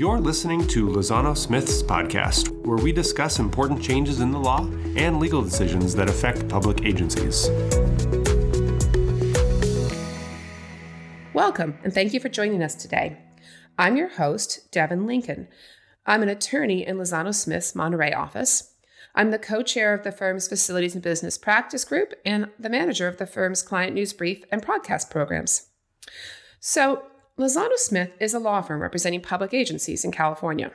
You're listening to Lozano Smith's podcast, where we discuss important changes in the law and legal decisions that affect public agencies. Welcome, and thank you for joining us today. I'm your host, Devin Lincoln. I'm an attorney in Lozano Smith's Monterey office. I'm the co chair of the firm's Facilities and Business Practice Group and the manager of the firm's client news brief and podcast programs. So, Lozano Smith is a law firm representing public agencies in California.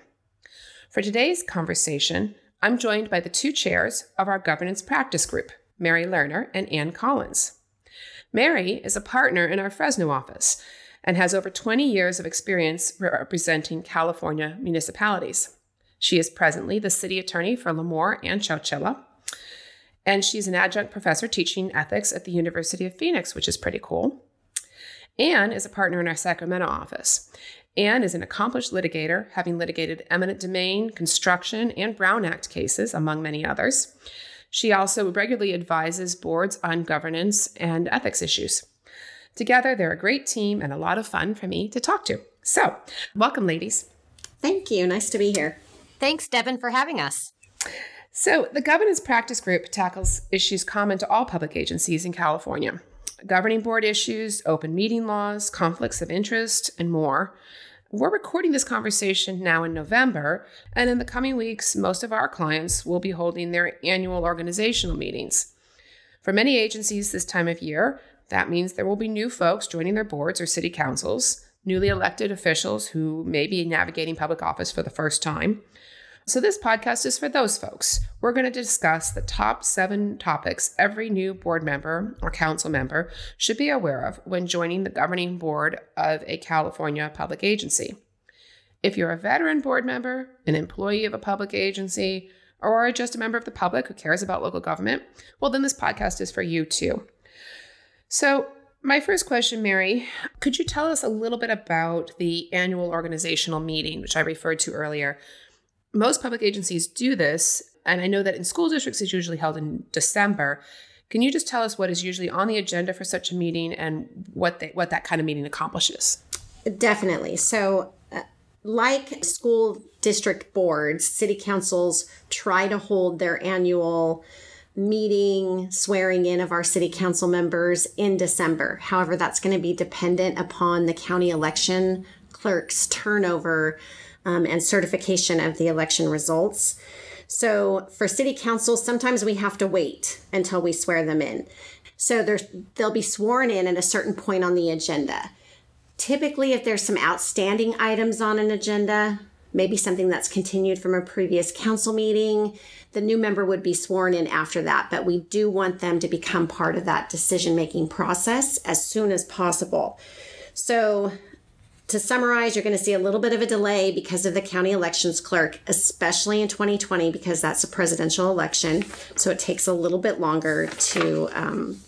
For today's conversation, I'm joined by the two chairs of our governance practice group, Mary Lerner and Ann Collins. Mary is a partner in our Fresno office and has over 20 years of experience representing California municipalities. She is presently the city attorney for Lemoore and Chowchilla, and she's an adjunct professor teaching ethics at the University of Phoenix, which is pretty cool. Ann is a partner in our Sacramento office. Ann is an accomplished litigator, having litigated eminent domain, construction, and Brown Act cases, among many others. She also regularly advises boards on governance and ethics issues. Together, they're a great team and a lot of fun for me to talk to. So, welcome, ladies. Thank you. Nice to be here. Thanks, Devin, for having us. So, the Governance Practice Group tackles issues common to all public agencies in California governing board issues, open meeting laws, conflicts of interest, and more. We're recording this conversation now in November, and in the coming weeks, most of our clients will be holding their annual organizational meetings. For many agencies this time of year, that means there will be new folks joining their boards or city councils, newly elected officials who may be navigating public office for the first time, so, this podcast is for those folks. We're going to discuss the top seven topics every new board member or council member should be aware of when joining the governing board of a California public agency. If you're a veteran board member, an employee of a public agency, or just a member of the public who cares about local government, well, then this podcast is for you too. So, my first question, Mary, could you tell us a little bit about the annual organizational meeting, which I referred to earlier? Most public agencies do this, and I know that in school districts it's usually held in December. Can you just tell us what is usually on the agenda for such a meeting and what they, what that kind of meeting accomplishes? Definitely. So, uh, like school district boards, city councils try to hold their annual meeting, swearing in of our city council members in December. However, that's going to be dependent upon the county election clerk's turnover um, and certification of the election results. So for city council, sometimes we have to wait until we swear them in. So they'll be sworn in at a certain point on the agenda. Typically, if there's some outstanding items on an agenda, maybe something that's continued from a previous council meeting, the new member would be sworn in after that. But we do want them to become part of that decision making process as soon as possible. So to summarize, you're going to see a little bit of a delay because of the county elections clerk, especially in 2020, because that's a presidential election. So it takes a little bit longer to um,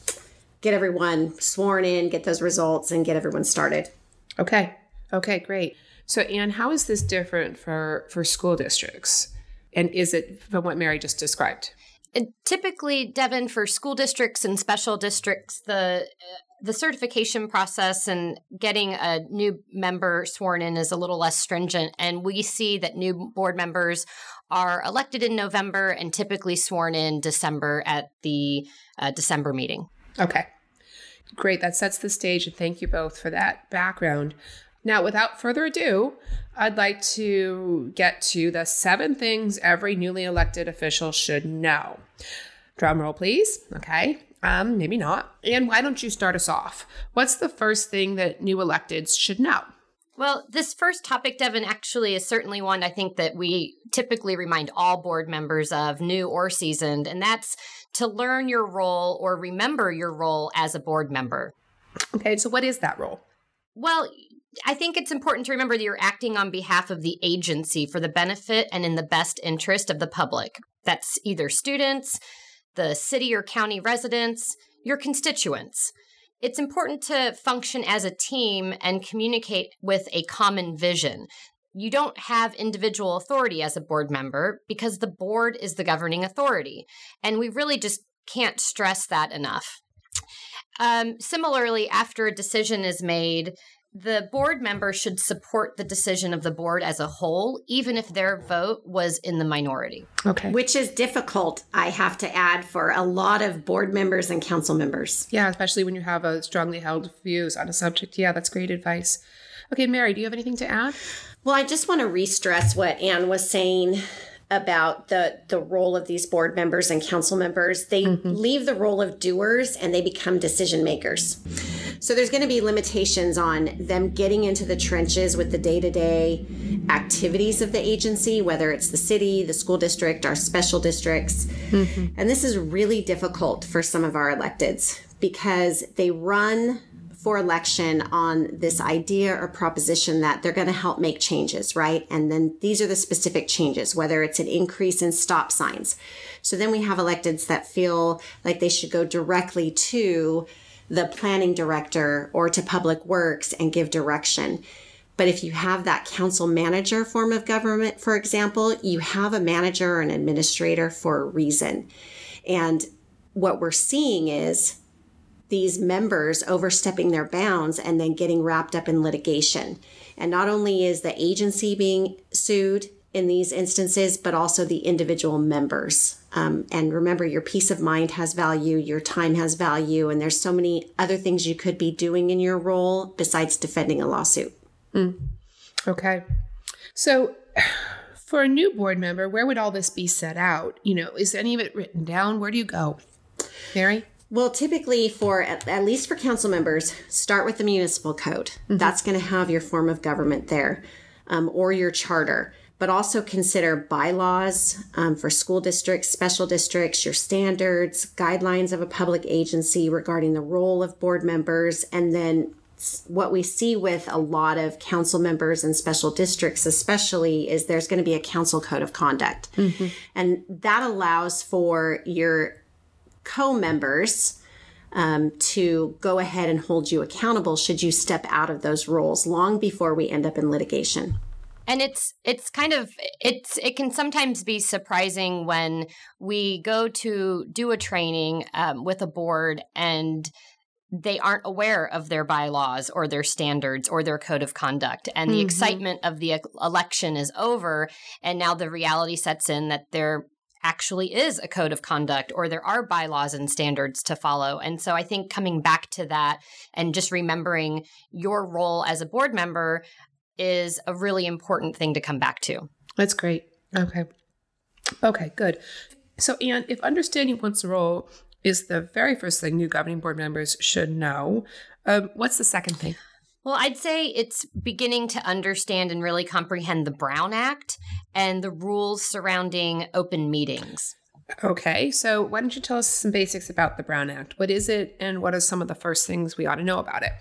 get everyone sworn in, get those results, and get everyone started. Okay. Okay, great. So, Anne, how is this different for, for school districts? And is it from what Mary just described? And typically, Devin, for school districts and special districts, the the certification process and getting a new member sworn in is a little less stringent. And we see that new board members are elected in November and typically sworn in December at the uh, December meeting. Okay. Great. That sets the stage. And thank you both for that background. Now, without further ado, I'd like to get to the seven things every newly elected official should know. Drum roll, please. Okay. Um, maybe not. And why don't you start us off? What's the first thing that new electeds should know? Well, this first topic, Devin, actually is certainly one I think that we typically remind all board members of, new or seasoned, and that's to learn your role or remember your role as a board member. Okay, so what is that role? Well, I think it's important to remember that you're acting on behalf of the agency for the benefit and in the best interest of the public. That's either students, the city or county residents, your constituents. It's important to function as a team and communicate with a common vision. You don't have individual authority as a board member because the board is the governing authority. And we really just can't stress that enough. Um, similarly, after a decision is made, the board member should support the decision of the board as a whole, even if their vote was in the minority. Okay. Which is difficult, I have to add, for a lot of board members and council members. Yeah, especially when you have a strongly held views on a subject. Yeah, that's great advice. Okay, Mary, do you have anything to add? Well, I just want to re-stress what Anne was saying about the the role of these board members and council members they mm-hmm. leave the role of doers and they become decision makers so there's going to be limitations on them getting into the trenches with the day-to-day activities of the agency whether it's the city the school district our special districts mm-hmm. and this is really difficult for some of our electeds because they run for election on this idea or proposition that they're going to help make changes, right? And then these are the specific changes, whether it's an increase in stop signs. So then we have electeds that feel like they should go directly to the planning director or to public works and give direction. But if you have that council manager form of government, for example, you have a manager or an administrator for a reason. And what we're seeing is these members overstepping their bounds and then getting wrapped up in litigation. And not only is the agency being sued in these instances, but also the individual members. Um, and remember, your peace of mind has value, your time has value, and there's so many other things you could be doing in your role besides defending a lawsuit. Mm. Okay. So, for a new board member, where would all this be set out? You know, is any of it written down? Where do you go? Mary? Well, typically for at, least for council members, start with the municipal code. Mm-hmm. That's going to have your form of government there, um, or your charter. But also consider bylaws um, for school districts, special districts, your standards, guidelines of a public agency regarding the role of board members, and then what we see with a lot of council members and special districts, especially, is there's going to be a council code of conduct. Mm-hmm. And that allows for your co-members um, to go ahead and hold you accountable should you step out of those roles long before we end up in litigation and it's it's kind of it's it can sometimes be surprising when we go to do a training um, with a board and they aren't aware of their bylaws or their standards or their code of conduct and the mm-hmm. excitement of the election is over and now the reality sets in that they're actually is a code of conduct or there are bylaws and standards to follow. And so I think coming back to that and just remembering your role as a board member is a really important thing to come back to. That's great. Okay. Okay, good. So, Anne, if understanding one's role is the very first thing new governing board members should know, um, what's the second thing? Well, I'd say it's beginning to understand and really comprehend the Brown Act and the rules surrounding open meetings. Okay, so why don't you tell us some basics about the Brown Act? What is it, and what are some of the first things we ought to know about it?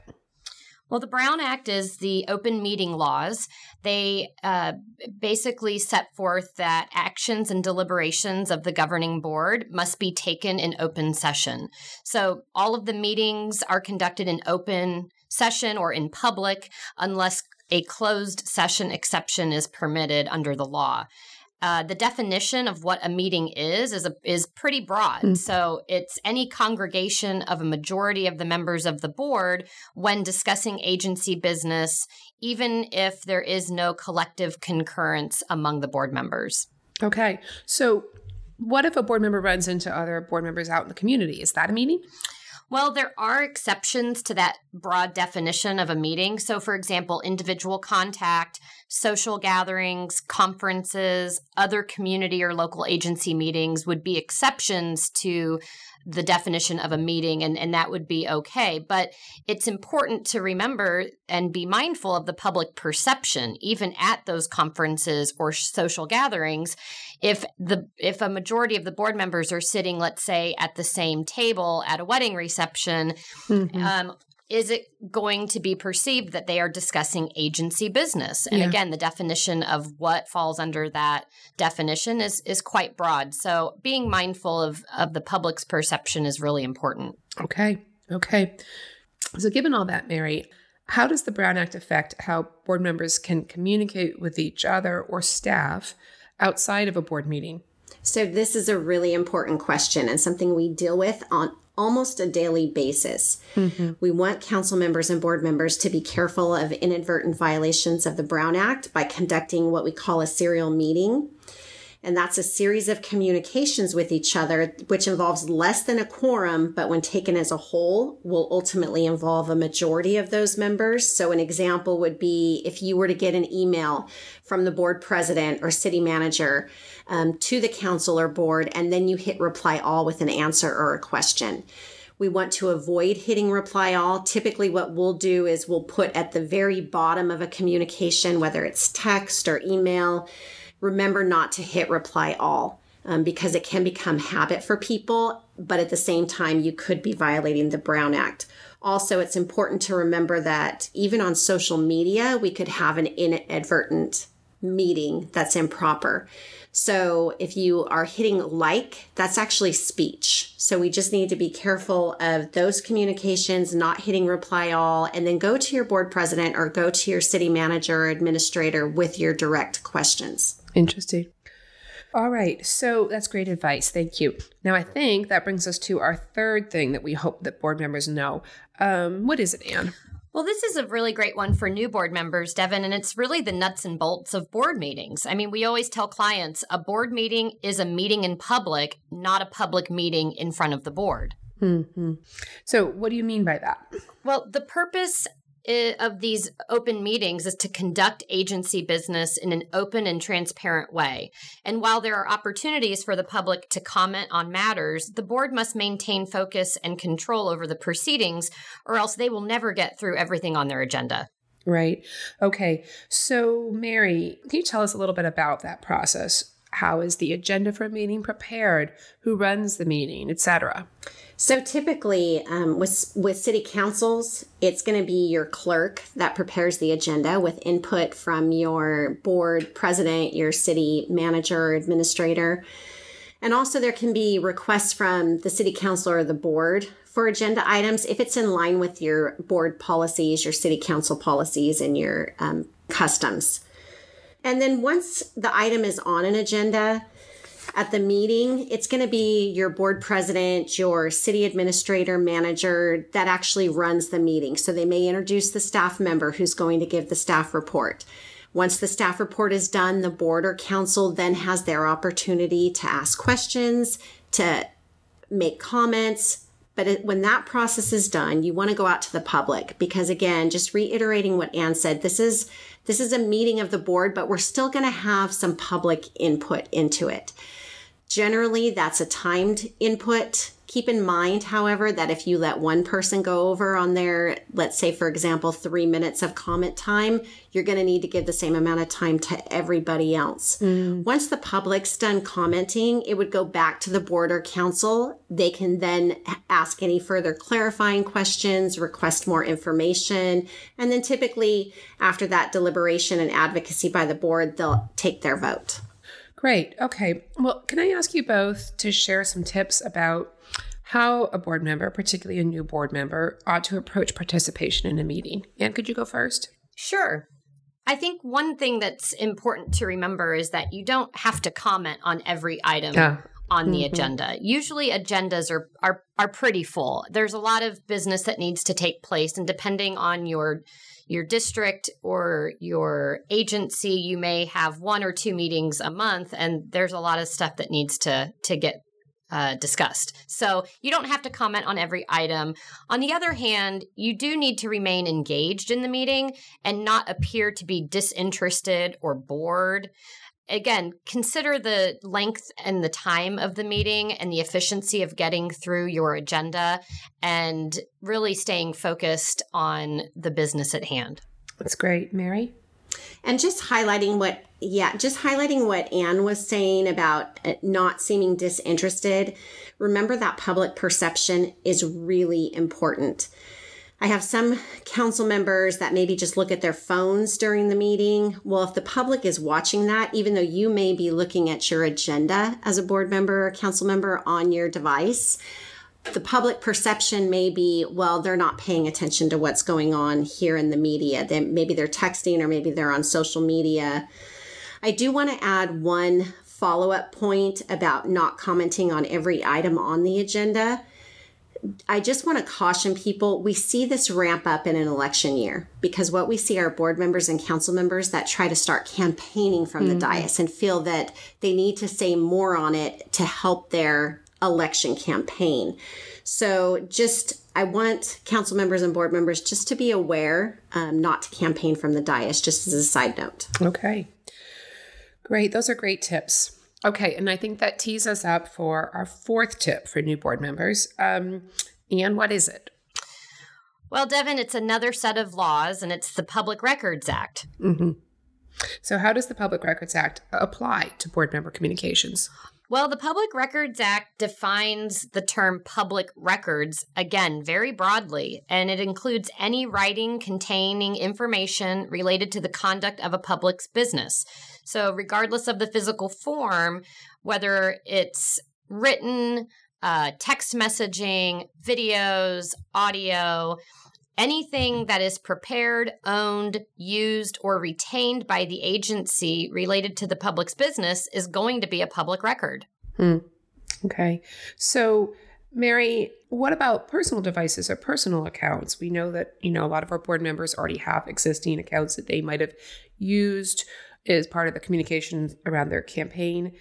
Well, the Brown Act is the open meeting laws. They uh, basically set forth that actions and deliberations of the governing board must be taken in open session. So all of the meetings are conducted in open session or in public unless a closed session exception is permitted under the law. Uh, the definition of what a meeting is is a, is pretty broad. Mm. So it's any congregation of a majority of the members of the board when discussing agency business, even if there is no collective concurrence among the board members. Okay, so what if a board member runs into other board members out in the community? Is that a meeting? Well, there are exceptions to that broad definition of a meeting. So, for example, individual contact, social gatherings, conferences, other community or local agency meetings would be exceptions to the definition of a meeting and, and that would be okay. But it's important to remember and be mindful of the public perception, even at those conferences or social gatherings. If the if a majority of the board members are sitting, let's say, at the same table at a wedding reception, mm-hmm. um, is it going to be perceived that they are discussing agency business? And yeah. again the definition of what falls under that definition is is quite broad. So being mindful of of the public's perception is really important. Okay okay. So given all that mary how does the brown act affect how board members can communicate with each other or staff outside of a board meeting? So this is a really important question and something we deal with on almost a daily basis. Mm-hmm. We want council members and board members to be careful of inadvertent violations of the Brown Act by conducting what we call a serial meeting. And that's a series of communications with each other, which involves less than a quorum, but when taken as a whole, will ultimately involve a majority of those members. So, an example would be if you were to get an email from the board president or city manager um, to the council or board, and then you hit reply all with an answer or a question. We want to avoid hitting reply all. Typically, what we'll do is we'll put at the very bottom of a communication, whether it's text or email, remember not to hit reply all. Um, because it can become habit for people, but at the same time, you could be violating the Brown Act. Also, it's important to remember that even on social media, we could have an inadvertent meeting that's improper. So if you are hitting like, that's actually speech. So we just need to be careful of those communications, not hitting reply all, and then go to your board president or go to your city manager or administrator with your direct questions. Interesting. All right. So that's great advice. Thank you. Now, I think that brings us to our third thing that we hope that board members know. Um, what is it, Anne? Well, this is a really great one for new board members, Devin, and it's really the nuts and bolts of board meetings. I mean, we always tell clients a board meeting is a meeting in public, not a public meeting in front of the board. Mm-hmm. So, what do you mean by that? Well, the purpose of these open meetings is to conduct agency business in an open and transparent way. And while there are opportunities for the public to comment on matters, the board must maintain focus and control over the proceedings, or else they will never get through everything on their agenda. Right. Okay. So, Mary, can you tell us a little bit about that process? How is the agenda for a meeting prepared? Who runs the meeting, etc.? So typically, um, with with city councils, it's going to be your clerk that prepares the agenda with input from your board president, your city manager, administrator, and also there can be requests from the city council or the board for agenda items if it's in line with your board policies, your city council policies, and your um, customs. And then once the item is on an agenda, at the meeting, it's going to be your board president, your city administrator, manager that actually runs the meeting. So they may introduce the staff member who's going to give the staff report. Once the staff report is done, the board or council then has their opportunity to ask questions, to make comments. But it, when that process is done, you want to go out to the public because again, just reiterating what Anne said, this is this is a meeting of the board, but we're still going to have some public input into it. Generally, that's a timed input. Keep in mind, however, that if you let one person go over on their, let's say, for example, three minutes of comment time, you're going to need to give the same amount of time to everybody else. Mm. Once the public's done commenting, it would go back to the board or council. They can then ask any further clarifying questions, request more information, and then typically after that deliberation and advocacy by the board, they'll take their vote. Great. Okay. Well, can I ask you both to share some tips about how a board member, particularly a new board member, ought to approach participation in a meeting? And could you go first? Sure. I think one thing that's important to remember is that you don't have to comment on every item yeah. on the mm-hmm. agenda. Usually agendas are, are are pretty full. There's a lot of business that needs to take place and depending on your your district or your agency, you may have one or two meetings a month, and there's a lot of stuff that needs to to get uh, discussed. So you don't have to comment on every item. On the other hand, you do need to remain engaged in the meeting and not appear to be disinterested or bored again, consider the length and the time of the meeting and the efficiency of getting through your agenda and really staying focused on the business at hand. That's great. Mary? And just highlighting what, yeah, just highlighting what Anne was saying about not seeming disinterested. Remember that public perception is really important. I have some council members that maybe just look at their phones during the meeting. Well, if the public is watching that, even though you may be looking at your agenda as a board member or council member on your device, the public perception may be, well, they're not paying attention to what's going on here in the media. They, maybe they're texting or maybe they're on social media. I do want to add one follow up point about not commenting on every item on the agenda I just want to caution people we see this ramp up in an election year because what we see are board members and council members that try to start campaigning from mm-hmm. the dais and feel that they need to say more on it to help their election campaign. So just I want council members and board members just to be aware um, not to campaign from the dais, just as a side note. Okay. Great. Those are great tips. Okay, and I think that tees us up for our fourth tip for new board members. Um, and what is it? Well, Devin, it's another set of laws, and it's the Public Records Act. Mm-hmm. So, how does the Public Records Act apply to board member communications? Well, the Public Records Act defines the term public records again very broadly, and it includes any writing containing information related to the conduct of a public's business. So, regardless of the physical form, whether it's written, uh, text messaging, videos, audio, anything that is prepared, owned, used, or retained by the agency related to the public's business is going to be a public record. Hmm. Okay. So, Mary, what about personal devices or personal accounts? We know that, you know, a lot of our board members already have existing accounts that they might have used as part of the communication around their campaign.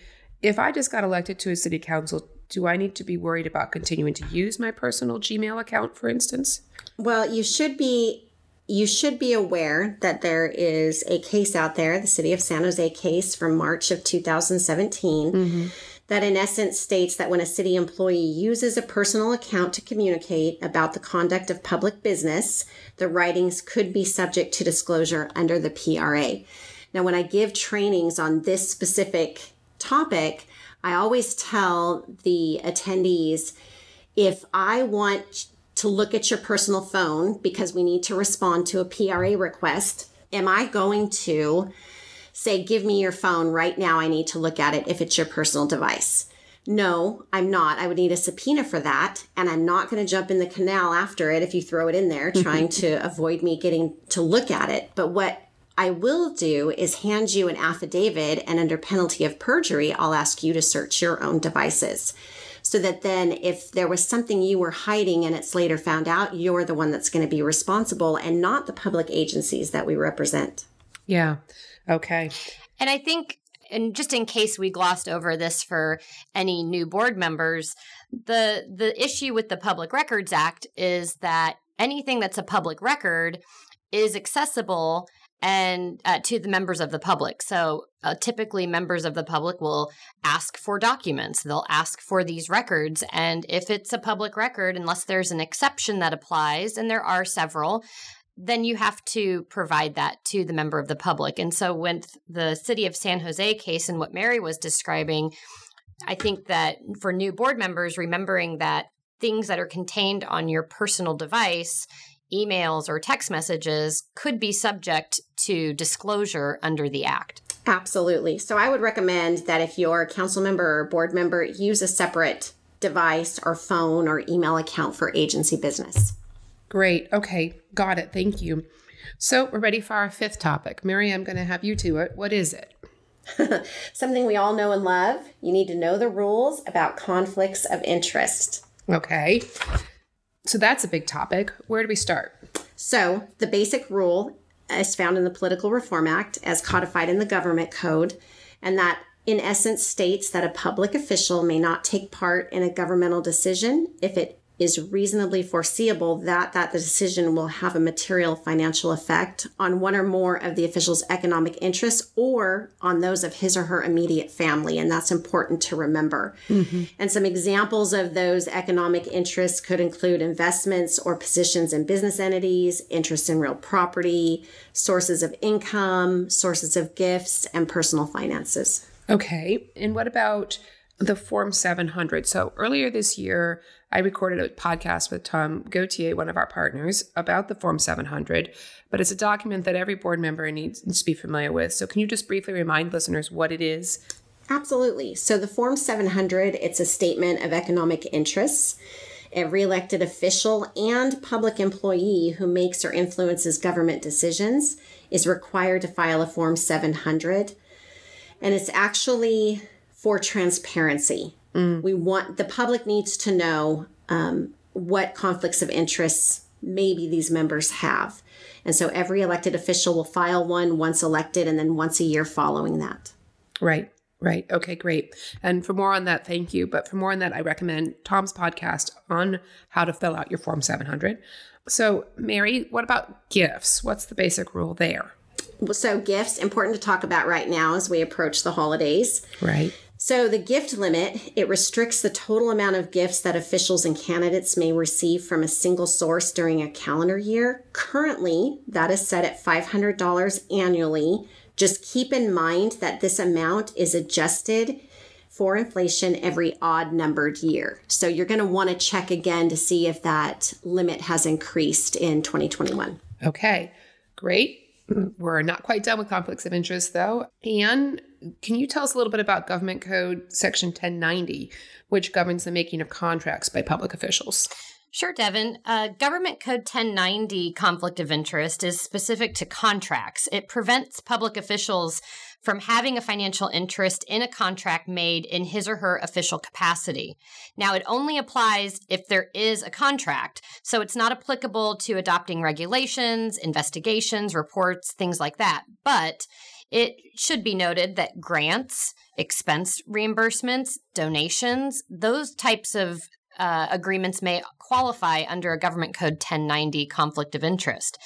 If I just got elected to a city council, do I need to be worried about continuing to use my personal Gmail account, for instance? Well, you should be you should be aware that there is a case out there, the City of San Jose case from March of 2017, mm-hmm. that in essence states that when a city employee uses a personal account to communicate about the conduct of public business, the writings could be subject to disclosure under the PRA. Now, when I give trainings on this specific topic, I always tell the attendees if I want to look at your personal phone because we need to respond to a PRA request, am I going to say, Give me your phone right now? I need to look at it if it's your personal device. No, I'm not. I would need a subpoena for that. And I'm not going to jump in the canal after it if you throw it in there, trying to avoid me getting to look at it. But what I will do is hand you an affidavit, and under penalty of perjury, I'll ask you to search your own devices. So that then, if there was something you were hiding and it's later found out, you're the one that's going to be responsible and not the public agencies that we represent. Yeah. Okay. And I think and just in case we glossed over this for any new board members, the the issue with the Public Records Act is that anything that's a public record is accessible and uh, to the members of the public. So uh, typically, members of the public will ask for documents. They'll ask for these records, and if it's a public record, unless there's an exception that applies, and there are several, then you have to provide that to the member of the public. And so, with the city of San Jose case and what Mary was describing, I think that for new board members, remembering that things that are contained on your personal device emails or text messages could be subject to disclosure under the Act. Absolutely. So I would recommend that if you're a council member or board member, use a separate device or phone or email account for agency business. Great. Okay. Got it. Thank you. So we're ready for our fifth topic. Mary, I'm going to have you to it. What is it? Something we all know and love. You need to know the rules about conflicts of interest. Okay. So that's a big topic. Where do we start? So, the basic rule is found in the Political Reform Act as codified in the Government Code, and that in essence states that a public official may not take part in a governmental decision if it is reasonably foreseeable that that the decision will have a material financial effect on one or more of the official's economic interests or on those of his or her immediate family. And that's important to remember. Mm-hmm. and some examples of those economic interests could include investments or positions in business entities interests in real property sources of income sources of gifts and personal finances. Okay. And what about the Form 700. So earlier this year, I recorded a podcast with Tom Gauthier, one of our partners, about the Form 700, but it's a document that every board member needs to be familiar with. So can you just briefly remind listeners what it is? Absolutely. So the Form 700, it's a statement of economic interests. Every elected official and public employee who makes or influences government decisions is required to file a Form 700. And it's actually for transparency. Mm. We want the public needs to know um, what conflicts of interests maybe these members have. And so every elected official will file one once elected and then once a year following that. Right. Right. Okay, great. And for more on that, thank you. But for more on that, I recommend Tom's podcast on how to fill out your Form 700. So, Mary, what about gifts? What's the basic rule there? So, gifts, important to talk about right now as we approach the holidays. Right. So the gift limit, it restricts the total amount of gifts that officials and candidates may receive from a single source during a calendar year. Currently, that is set at $500 annually. Just keep in mind that this amount is adjusted for inflation every odd numbered year. So you're going to want to check again to see if that limit has increased in 2021. Okay, great. We're not quite done with conflicts of interest, though. Anne, can you tell us a little bit about Government Code Section 1090, which governs the making of contracts by public officials? Sure, Devin. Uh, Government Code 1090 conflict of interest is specific to contracts. It prevents public officials from having a financial interest in a contract made in his or her official capacity. Now, it only applies if there is a contract, so it's not applicable to adopting regulations, investigations, reports, things like that. But it should be noted that grants, expense reimbursements, donations, those types of uh, agreements may qualify under a Government Code 1090 conflict of interest.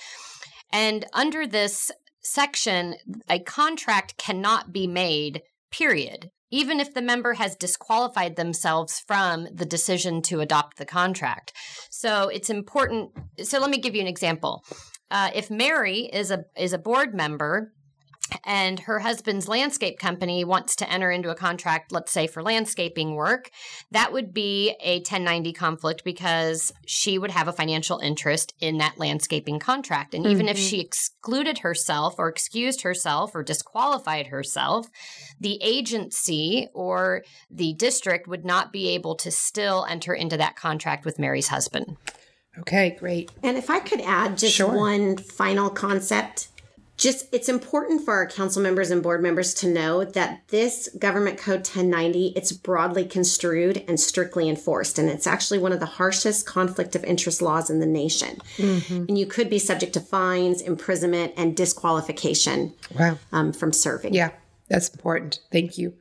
And under this section, a contract cannot be made, period, even if the member has disqualified themselves from the decision to adopt the contract. So it's important. So let me give you an example. Uh, if Mary is a is a board member and her husband's landscape company wants to enter into a contract, let's say for landscaping work, that would be a 1090 conflict because she would have a financial interest in that landscaping contract. And even mm-hmm. if she excluded herself or excused herself or disqualified herself, the agency or the district would not be able to still enter into that contract with Mary's husband. Okay, great. And if I could add just sure. one final concept just it's important for our council members and board members to know that this government code 1090 it's broadly construed and strictly enforced and it's actually one of the harshest conflict of interest laws in the nation mm-hmm. and you could be subject to fines imprisonment and disqualification wow. um, from serving yeah that's important thank you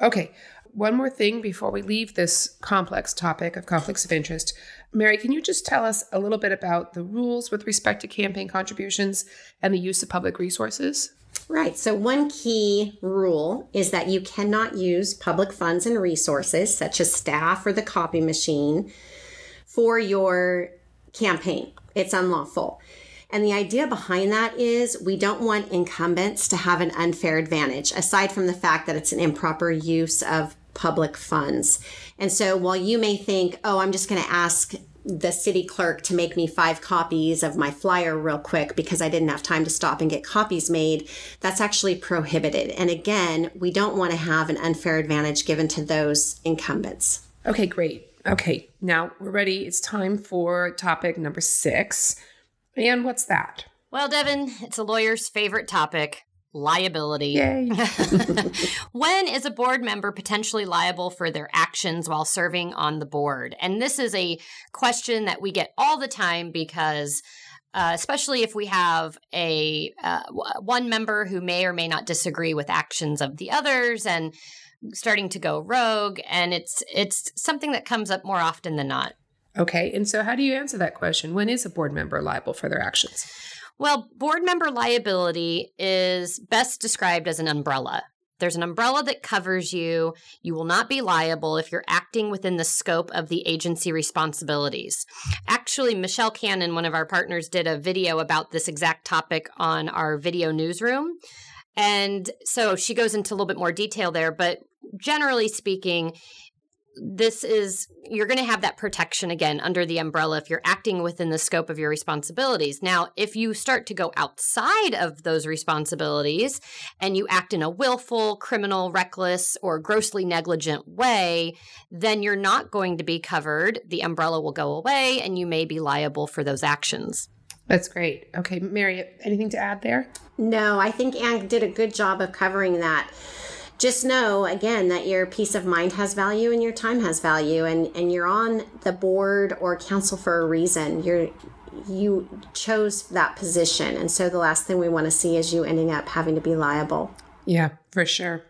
okay one more thing before we leave this complex topic of conflicts of interest. Mary, can you just tell us a little bit about the rules with respect to campaign contributions and the use of public resources? Right. So, one key rule is that you cannot use public funds and resources, such as staff or the copy machine, for your campaign. It's unlawful. And the idea behind that is we don't want incumbents to have an unfair advantage, aside from the fact that it's an improper use of public funds. And so while you may think, oh, I'm just going to ask the city clerk to make me five copies of my flyer real quick because I didn't have time to stop and get copies made, that's actually prohibited. And again, we don't want to have an unfair advantage given to those incumbents. Okay, great. Okay, now we're ready. It's time for topic number six. And what's that? Well, Devin, it's a lawyer's favorite topic liability. Yay. when is a board member potentially liable for their actions while serving on the board? And this is a question that we get all the time because. Uh, especially if we have a uh, one member who may or may not disagree with actions of the others and starting to go rogue and it's it's something that comes up more often than not okay and so how do you answer that question when is a board member liable for their actions well, board member liability is best described as an umbrella. There's an umbrella that covers you. You will not be liable if you're acting within the scope of the agency responsibilities. Actually, Michelle Cannon, one of our partners, did a video about this exact topic on our video newsroom. And so she goes into a little bit more detail there, but generally speaking, this is you're going to have that protection again under the umbrella if you're acting within the scope of your responsibilities. Now, if you start to go outside of those responsibilities and you act in a willful, criminal, reckless, or grossly negligent way, then you're not going to be covered. The umbrella will go away and you may be liable for those actions. That's great. Okay, Mary, anything to add there? No, I think Anne did a good job of covering that. Just know again that your peace of mind has value and your time has value and and you're on the board or council for a reason. You're you chose that position and so the last thing we want to see is you ending up having to be liable. Yeah for sure.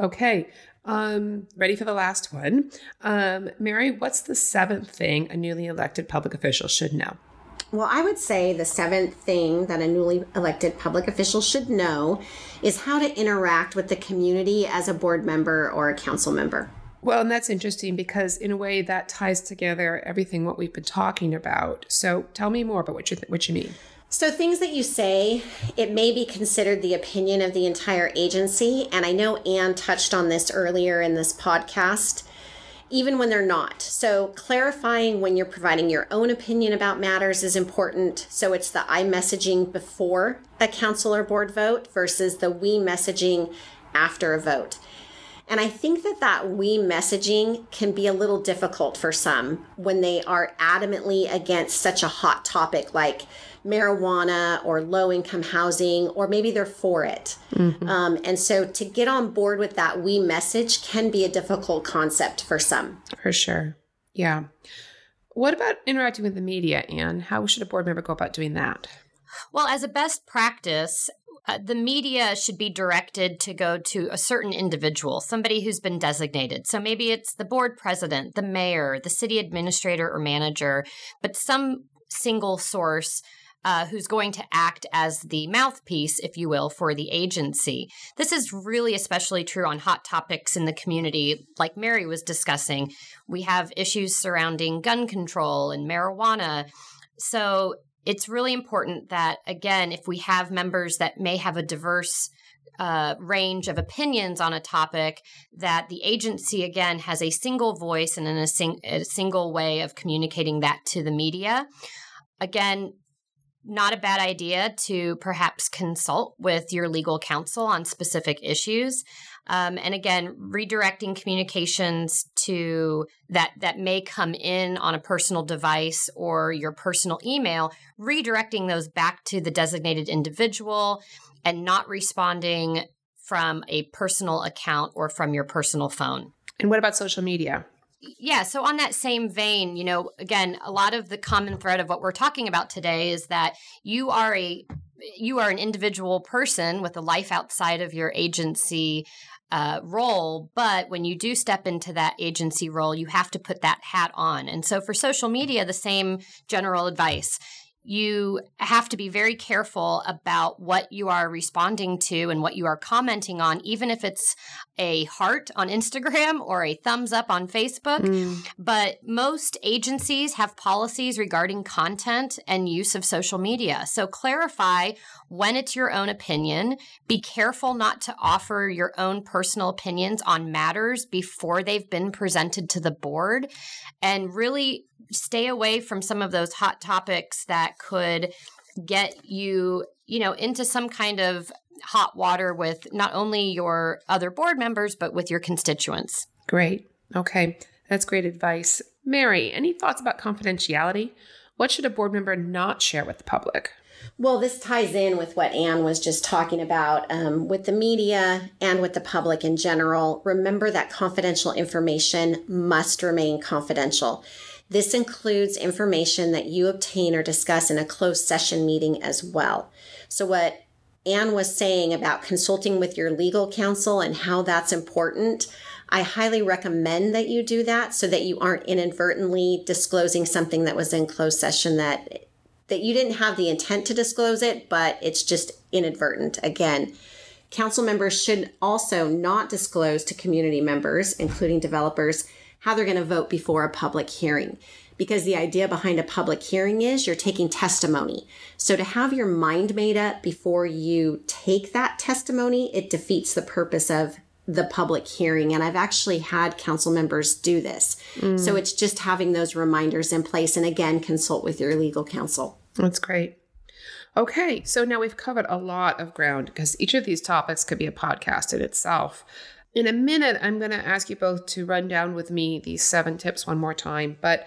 Okay um ready for the last one? Um mary what's the seventh thing a newly elected public official should know well, I would say the seventh thing that a newly elected public official should know is how to interact with the community as a board member or a council member. Well, and that's interesting because in a way that ties together everything what we've been talking about. So tell me more about what you th- what you mean. So things that you say, it may be considered the opinion of the entire agency, and I know Anne touched on this earlier in this podcast even when they're not. So, clarifying when you're providing your own opinion about matters is important. So, it's the I messaging before a council or board vote versus the we messaging after a vote. And I think that that we messaging can be a little difficult for some when they are adamantly against such a hot topic like marijuana or low income housing, or maybe they're for it. Mm-hmm. Um, and so to get on board with that we message can be a difficult concept for some. For sure. Yeah. What about interacting with the media, Anne? How should a board member go about doing that? Well, as a best practice, uh, the media should be directed to go to a certain individual, somebody who's been designated. So maybe it's the board president, the mayor, the city administrator or manager, but some single source uh, who's going to act as the mouthpiece, if you will, for the agency. This is really especially true on hot topics in the community, like Mary was discussing. We have issues surrounding gun control and marijuana. So it's really important that, again, if we have members that may have a diverse uh, range of opinions on a topic that the agency again has a single voice and in a, sing- a single way of communicating that to the media. Again not a bad idea to perhaps consult with your legal counsel on specific issues. Um, and again, redirecting communications to that that may come in on a personal device or your personal email, redirecting those back to the designated individual and not responding from a personal account or from your personal phone. And what about social media? Yeah so on that same vein you know again a lot of the common thread of what we're talking about today is that you are a you are an individual person with a life outside of your agency uh, role but when you do step into that agency role you have to put that hat on. And so for social media the same general advice you have to be very careful about what you are responding to and what you are commenting on, even if it's a heart on Instagram or a thumbs up on Facebook. Mm. But most agencies have policies regarding content and use of social media. So clarify when it's your own opinion. Be careful not to offer your own personal opinions on matters before they've been presented to the board. And really stay away from some of those hot topics that could get you, you know, into some kind of hot water with not only your other board members, but with your constituents. Great. Okay. That's great advice. Mary, any thoughts about confidentiality? What should a board member not share with the public? Well, this ties in with what Anne was just talking about um, with the media and with the public in general. Remember that confidential information must remain confidential. This includes information that you obtain or discuss in a closed session meeting as well. So, what Anne was saying about consulting with your legal counsel and how that's important, I highly recommend that you do that so that you aren't inadvertently disclosing something that was in closed session that that you didn't have the intent to disclose it, but it's just inadvertent. Again, council members should also not disclose to community members, including developers, how they're going to vote before a public hearing. Because the idea behind a public hearing is you're taking testimony. So to have your mind made up before you take that testimony, it defeats the purpose of the public hearing. And I've actually had council members do this. Mm. So it's just having those reminders in place. And again, consult with your legal counsel. That's great. Okay, so now we've covered a lot of ground because each of these topics could be a podcast in itself. In a minute, I'm going to ask you both to run down with me these seven tips one more time. But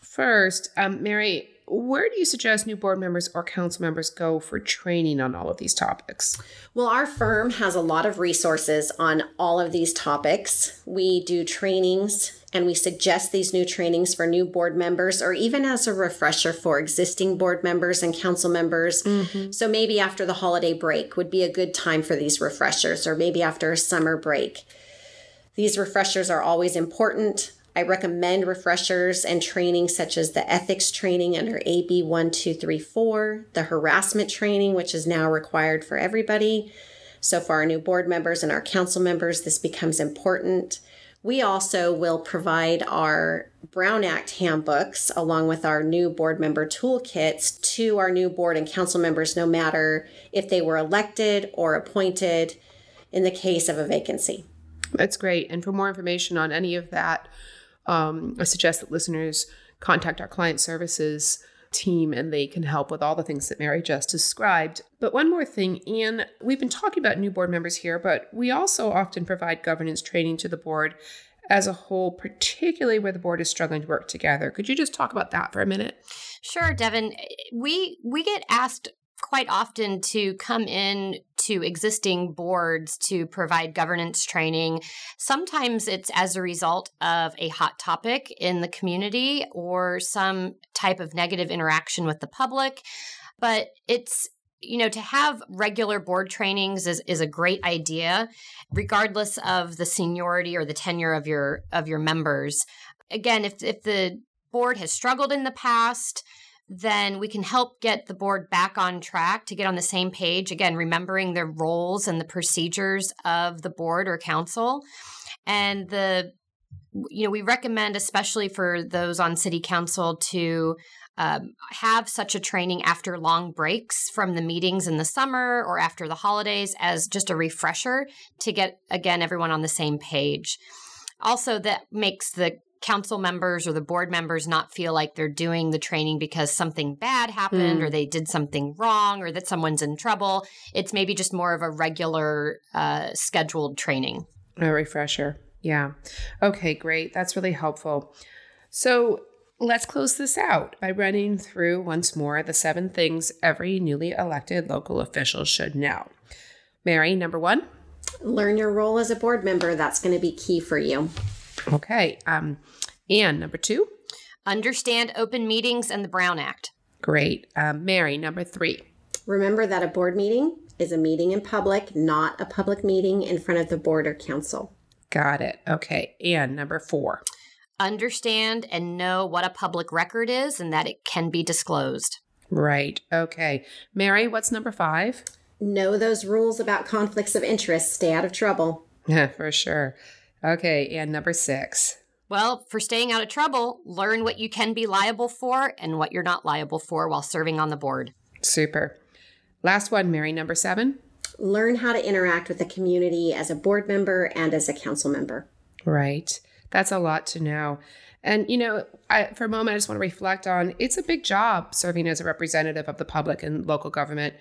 first, um, Mary, where do you suggest new board members or council members go for training on all of these topics? Well, our firm has a lot of resources on all of these topics. We do trainings and we suggest these new trainings for new board members or even as a refresher for existing board members and council members. Mm-hmm. So maybe after the holiday break would be a good time for these refreshers or maybe after a summer break. These refreshers are always important. I recommend refreshers and training such as the ethics training under AB 1234, the harassment training, which is now required for everybody. So, for our new board members and our council members, this becomes important. We also will provide our Brown Act handbooks along with our new board member toolkits to our new board and council members, no matter if they were elected or appointed in the case of a vacancy. That's great. And for more information on any of that, um, I suggest that listeners contact our client services team and they can help with all the things that Mary just described. But one more thing, Anne, we've been talking about new board members here, but we also often provide governance training to the board as a whole, particularly where the board is struggling to work together. Could you just talk about that for a minute? Sure, Devin. We we get asked quite often to come in to existing boards to provide governance training. Sometimes it's as a result of a hot topic in the community or some type of negative interaction with the public. But it's you know to have regular board trainings is, is a great idea regardless of the seniority or the tenure of your of your members again if if the board has struggled in the past then we can help get the board back on track to get on the same page. Again, remembering the roles and the procedures of the board or council. And the, you know, we recommend, especially for those on city council, to um, have such a training after long breaks from the meetings in the summer or after the holidays as just a refresher to get, again, everyone on the same page. Also, that makes the council members or the board members not feel like they're doing the training because something bad happened mm. or they did something wrong or that someone's in trouble. It's maybe just more of a regular uh, scheduled training. A refresher. Yeah. Okay, great. That's really helpful. So let's close this out by running through once more the seven things every newly elected local official should know. Mary, number one. Learn your role as a board member. That's going to be key for you. Okay. Um, and number two, understand open meetings and the Brown Act. Great. Um, Mary, number three. Remember that a board meeting is a meeting in public, not a public meeting in front of the board or council. Got it. Okay. And number four. Understand and know what a public record is and that it can be disclosed. Right. Okay. Mary, what's number five? Know those rules about conflicts of interest. Stay out of trouble. Yeah, for sure. Okay. And number six. Well, for staying out of trouble, learn what you can be liable for and what you're not liable for while serving on the board. Super. Last one, Mary, number seven. Learn how to interact with the community as a board member and as a council member. Right. That's a lot to know. And, you know, I, for a moment, I just want to reflect on it's a big job serving as a representative of the public and local government.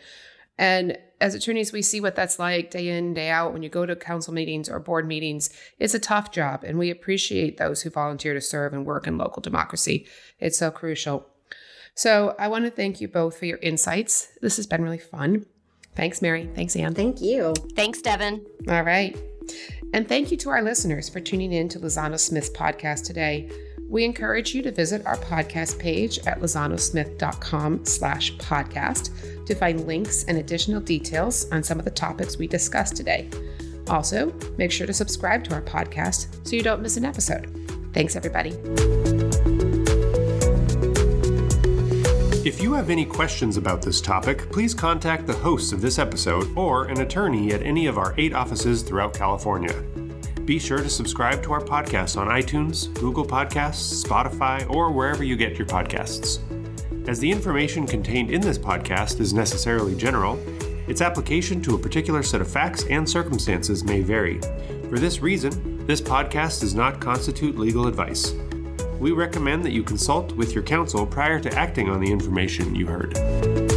And as attorneys, we see what that's like day in, day out. When you go to council meetings or board meetings, it's a tough job. And we appreciate those who volunteer to serve and work in local democracy. It's so crucial. So I want to thank you both for your insights. This has been really fun. Thanks, Mary. Thanks, Anne. Thank you. Thanks, Devin. All right. And thank you to our listeners for tuning in to Lozano Smith's podcast today. We encourage you to visit our podcast page at lozanosmith.com slash podcast to find links and additional details on some of the topics we discussed today. Also, make sure to subscribe to our podcast so you don't miss an episode. Thanks, everybody. If you have any questions about this topic, please contact the hosts of this episode or an attorney at any of our eight offices throughout California. Be sure to subscribe to our podcast on iTunes, Google Podcasts, Spotify, or wherever you get your podcasts. As the information contained in this podcast is necessarily general, its application to a particular set of facts and circumstances may vary. For this reason, this podcast does not constitute legal advice. We recommend that you consult with your counsel prior to acting on the information you heard.